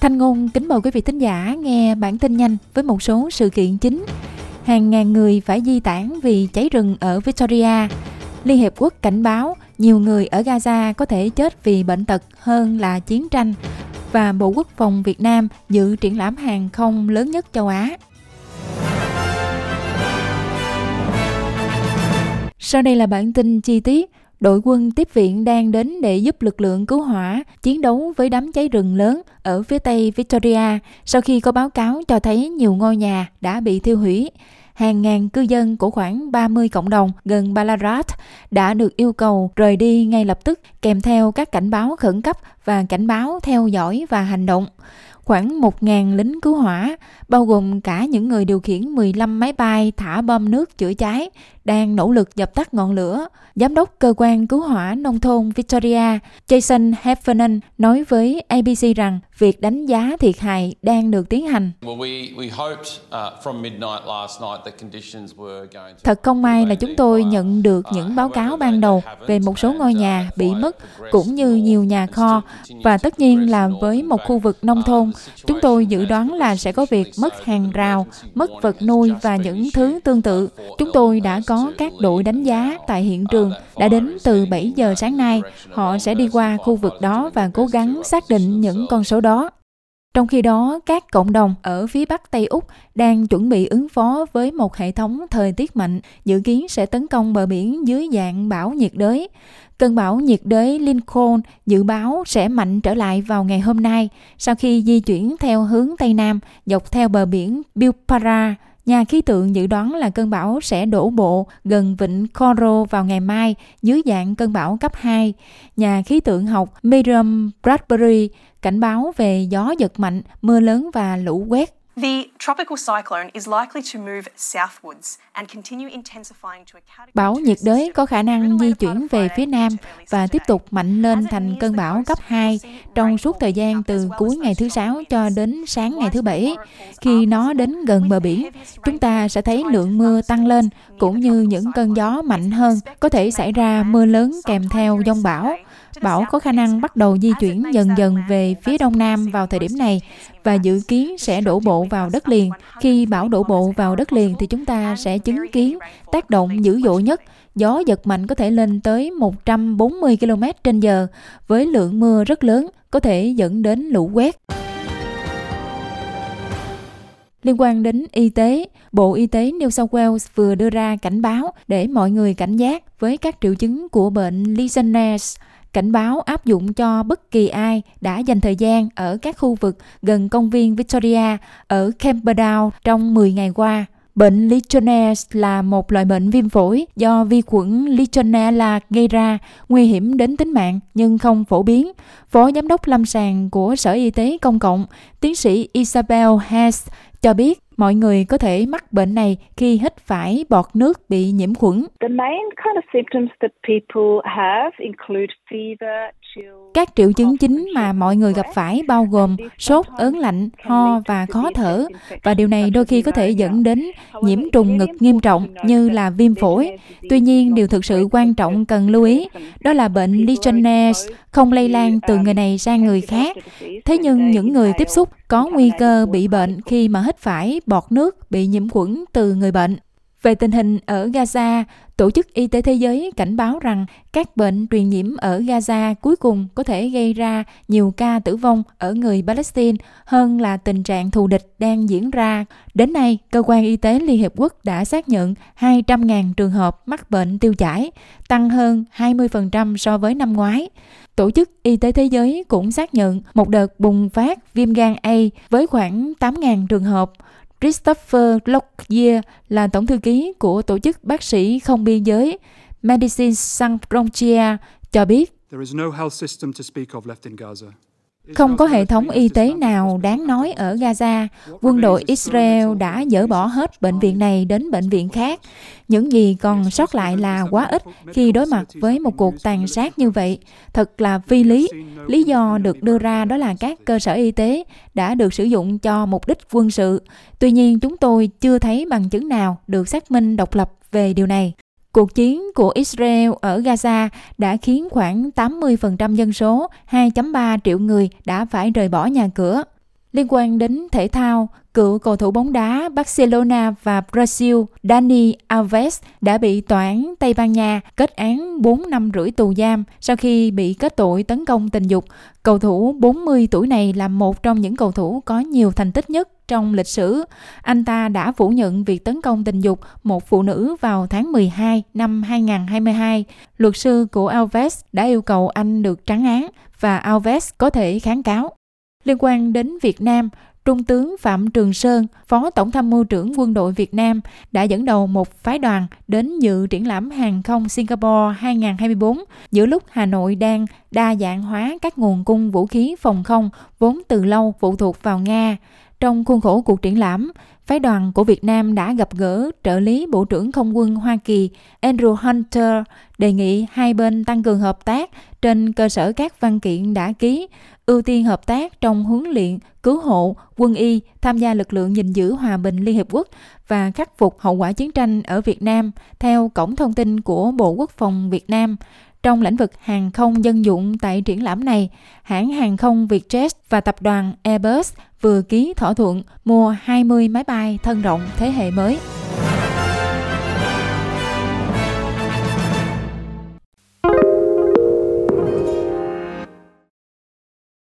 Thanh Ngôn kính mời quý vị thính giả nghe bản tin nhanh với một số sự kiện chính. Hàng ngàn người phải di tản vì cháy rừng ở Victoria. Liên Hiệp Quốc cảnh báo nhiều người ở Gaza có thể chết vì bệnh tật hơn là chiến tranh. Và Bộ Quốc phòng Việt Nam dự triển lãm hàng không lớn nhất châu Á. Sau đây là bản tin chi tiết đội quân tiếp viện đang đến để giúp lực lượng cứu hỏa chiến đấu với đám cháy rừng lớn ở phía tây Victoria sau khi có báo cáo cho thấy nhiều ngôi nhà đã bị thiêu hủy. Hàng ngàn cư dân của khoảng 30 cộng đồng gần Ballarat đã được yêu cầu rời đi ngay lập tức kèm theo các cảnh báo khẩn cấp và cảnh báo theo dõi và hành động khoảng 1.000 lính cứu hỏa, bao gồm cả những người điều khiển 15 máy bay thả bom nước chữa cháy, đang nỗ lực dập tắt ngọn lửa. Giám đốc cơ quan cứu hỏa nông thôn Victoria, Jason Heffernan nói với ABC rằng việc đánh giá thiệt hại đang được tiến hành. Thật không may là chúng tôi nhận được uh, những báo cáo ban đầu về một số ngôi nhà bị mất cũng như nhiều nhà kho và tất nhiên là với một khu vực nông thôn, chúng tôi dự đoán là sẽ có việc mất hàng rào, mất vật nuôi và những thứ tương tự. Chúng tôi đã có các đội đánh giá tại hiện trường đã đến từ 7 giờ sáng nay. Họ sẽ đi qua khu vực đó và cố gắng xác định những con số đó. Trong khi đó, các cộng đồng ở phía bắc Tây Úc đang chuẩn bị ứng phó với một hệ thống thời tiết mạnh dự kiến sẽ tấn công bờ biển dưới dạng bão nhiệt đới. Cơn bão nhiệt đới Lincoln dự báo sẽ mạnh trở lại vào ngày hôm nay sau khi di chuyển theo hướng Tây Nam dọc theo bờ biển Bilpara Nhà khí tượng dự đoán là cơn bão sẽ đổ bộ gần vịnh Coro vào ngày mai dưới dạng cơn bão cấp 2. Nhà khí tượng học Miriam Bradbury cảnh báo về gió giật mạnh, mưa lớn và lũ quét The tropical cyclone is likely to move southwards and continue intensifying to a category Bão nhiệt đới có khả năng di chuyển về phía nam và tiếp tục mạnh lên thành cơn bão cấp 2 trong suốt thời gian từ cuối ngày thứ sáu cho đến sáng ngày thứ bảy. Khi nó đến gần bờ biển, chúng ta sẽ thấy lượng mưa tăng lên cũng như những cơn gió mạnh hơn, có thể xảy ra mưa lớn kèm theo giông bão. Bão có khả năng bắt đầu di chuyển dần dần về phía đông nam vào thời điểm này và dự kiến sẽ đổ bộ vào đất liền. Khi bão đổ bộ vào đất liền thì chúng ta sẽ chứng kiến tác động dữ dội nhất. Gió giật mạnh có thể lên tới 140 km trên giờ với lượng mưa rất lớn, có thể dẫn đến lũ quét. Liên quan đến y tế, Bộ Y tế New South Wales vừa đưa ra cảnh báo để mọi người cảnh giác với các triệu chứng của bệnh Legionnaires cảnh báo áp dụng cho bất kỳ ai đã dành thời gian ở các khu vực gần công viên Victoria ở Camperdown trong 10 ngày qua. Bệnh Legionnaires là một loại bệnh viêm phổi do vi khuẩn Legionella gây ra, nguy hiểm đến tính mạng nhưng không phổ biến. Phó Giám đốc lâm sàng của Sở Y tế Công cộng, tiến sĩ Isabel Hess cho biết mọi người có thể mắc bệnh này khi hít phải bọt nước bị nhiễm khuẩn. Các triệu chứng chính mà mọi người gặp phải bao gồm sốt, ớn lạnh, ho và khó thở và điều này đôi khi có thể dẫn đến nhiễm trùng ngực nghiêm trọng như là viêm phổi. Tuy nhiên, điều thực sự quan trọng cần lưu ý đó là bệnh Legionnaires không lây lan từ người này sang người khác. Thế nhưng những người tiếp xúc có nguy cơ bị bệnh khi mà hít phải bọt nước bị nhiễm khuẩn từ người bệnh. Về tình hình ở Gaza, Tổ chức Y tế Thế giới cảnh báo rằng các bệnh truyền nhiễm ở Gaza cuối cùng có thể gây ra nhiều ca tử vong ở người Palestine hơn là tình trạng thù địch đang diễn ra. Đến nay, Cơ quan Y tế Liên Hiệp Quốc đã xác nhận 200.000 trường hợp mắc bệnh tiêu chảy, tăng hơn 20% so với năm ngoái. Tổ chức Y tế Thế giới cũng xác nhận một đợt bùng phát viêm gan A với khoảng 8.000 trường hợp. Christopher Lockyer là tổng thư ký của tổ chức bác sĩ không biên giới Medicine Sans Frontières cho biết There is no health system to speak of left in Gaza. Không có hệ thống y tế nào đáng nói ở Gaza. Quân đội Israel đã dỡ bỏ hết bệnh viện này đến bệnh viện khác. Những gì còn sót lại là quá ít khi đối mặt với một cuộc tàn sát như vậy. Thật là phi lý. Lý do được đưa ra đó là các cơ sở y tế đã được sử dụng cho mục đích quân sự. Tuy nhiên, chúng tôi chưa thấy bằng chứng nào được xác minh độc lập về điều này. Cuộc chiến của Israel ở Gaza đã khiến khoảng 80% dân số 2.3 triệu người đã phải rời bỏ nhà cửa. Liên quan đến thể thao, cựu cầu thủ bóng đá Barcelona và Brazil Dani Alves đã bị tòa án Tây Ban Nha kết án 4 năm rưỡi tù giam sau khi bị kết tội tấn công tình dục. Cầu thủ 40 tuổi này là một trong những cầu thủ có nhiều thành tích nhất trong lịch sử. Anh ta đã phủ nhận việc tấn công tình dục một phụ nữ vào tháng 12 năm 2022. Luật sư của Alves đã yêu cầu anh được trắng án và Alves có thể kháng cáo. Liên quan đến Việt Nam, Trung tướng Phạm Trường Sơn, Phó Tổng tham mưu trưởng quân đội Việt Nam đã dẫn đầu một phái đoàn đến dự triển lãm hàng không Singapore 2024 giữa lúc Hà Nội đang đa dạng hóa các nguồn cung vũ khí phòng không vốn từ lâu phụ thuộc vào Nga. Trong khuôn khổ cuộc triển lãm, phái đoàn của Việt Nam đã gặp gỡ trợ lý Bộ trưởng Không quân Hoa Kỳ Andrew Hunter đề nghị hai bên tăng cường hợp tác trên cơ sở các văn kiện đã ký, ưu tiên hợp tác trong huấn luyện, cứu hộ, quân y, tham gia lực lượng gìn giữ hòa bình Liên Hiệp Quốc và khắc phục hậu quả chiến tranh ở Việt Nam theo cổng thông tin của Bộ Quốc phòng Việt Nam. Trong lĩnh vực hàng không dân dụng tại triển lãm này, hãng hàng không Vietjet và tập đoàn Airbus vừa ký thỏa thuận mua 20 máy bay thân rộng thế hệ mới.